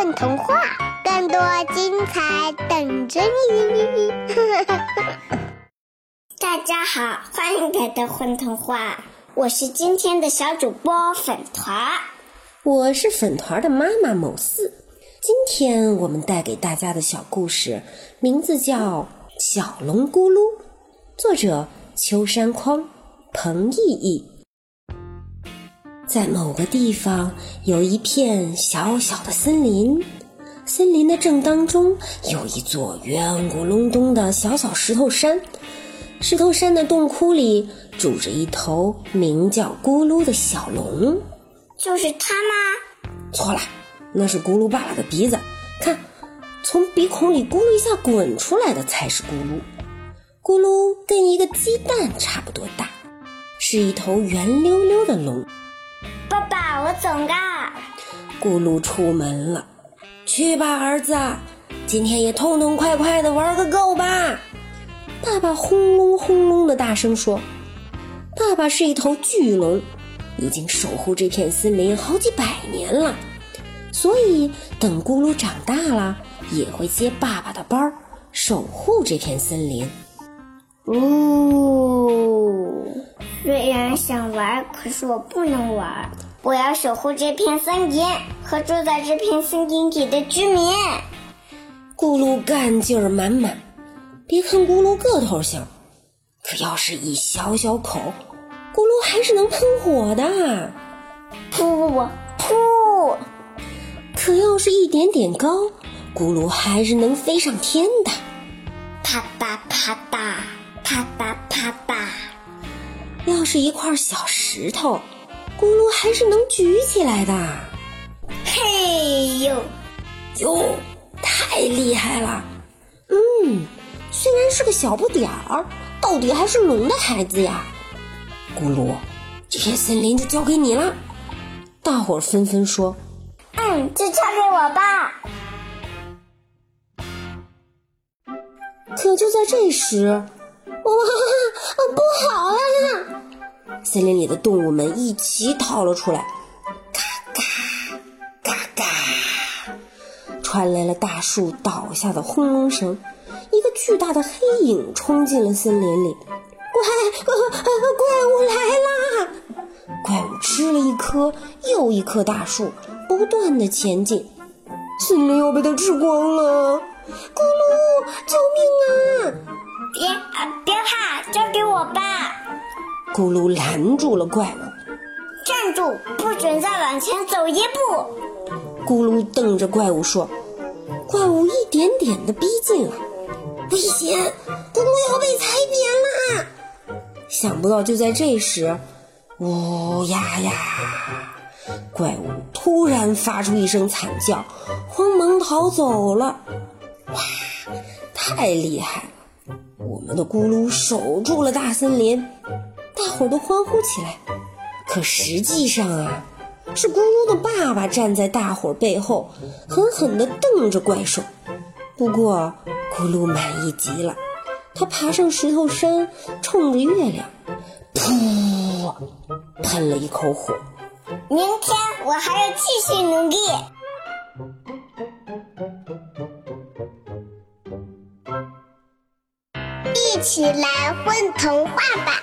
混童话，更多精彩等着你！大家好，欢迎来到混童话，我是今天的小主播粉团，我是粉团的妈妈某四。今天我们带给大家的小故事名字叫《小龙咕噜》，作者秋山匡、彭毅毅。在某个地方有一片小小的森林，森林的正当中有一座圆咕隆咚的小小石头山，石头山的洞窟里住着一头名叫咕噜的小龙。就是它吗？错了，那是咕噜爸爸的鼻子，看，从鼻孔里咕噜一下滚出来的才是咕噜。咕噜跟一个鸡蛋差不多大，是一头圆溜溜的龙。爸爸，我走啦！咕噜出门了，去吧，儿子，今天也痛痛快快的玩个够吧。爸爸轰隆轰隆的大声说：“爸爸是一头巨龙，已经守护这片森林好几百年了，所以等咕噜长大了，也会接爸爸的班儿，守护这片森林。”哦，虽然想玩，可是我不能玩。我要守护这片森林和住在这片森林里的居民。咕噜干劲儿满满，别看咕噜个头小，可要是一小小口，咕噜还是能喷火的。噗噗！可要是一点点高，咕噜还是能飞上天的。啪嗒啪嗒。啪嗒啪嗒，要是一块小石头，咕噜还是能举起来的。嘿呦哟，太厉害了！嗯，虽然是个小不点儿，到底还是龙的孩子呀。咕噜，这片森林就交给你了。大伙儿纷纷说：“嗯，就交给我吧。”可就在这时，哇，不好了！森林里的动物们一起逃了出来，嘎嘎嘎嘎，传来了大树倒下的轰隆声。一个巨大的黑影冲进了森林里，怪呃呃怪物来啦！怪物吃了一棵又一棵大树，不断的前进，森林要被它吃光了！咕噜，救命啊！咕噜拦住了怪物，站住！不准再往前走一步。咕噜瞪着怪物说：“怪物一点点的逼近了，危险！咕噜要被踩扁了。”想不到就在这时，呜呀呀！怪物突然发出一声惨叫，慌忙逃走了。哇，太厉害了！我们的咕噜守住了大森林，大伙儿都欢呼起来。可实际上啊，是咕噜的爸爸站在大伙儿背后，狠狠地瞪着怪兽。不过，咕噜满意极了，他爬上石头山，冲着月亮，噗，喷了一口火。明天我还要继续努力。一起来混童话吧！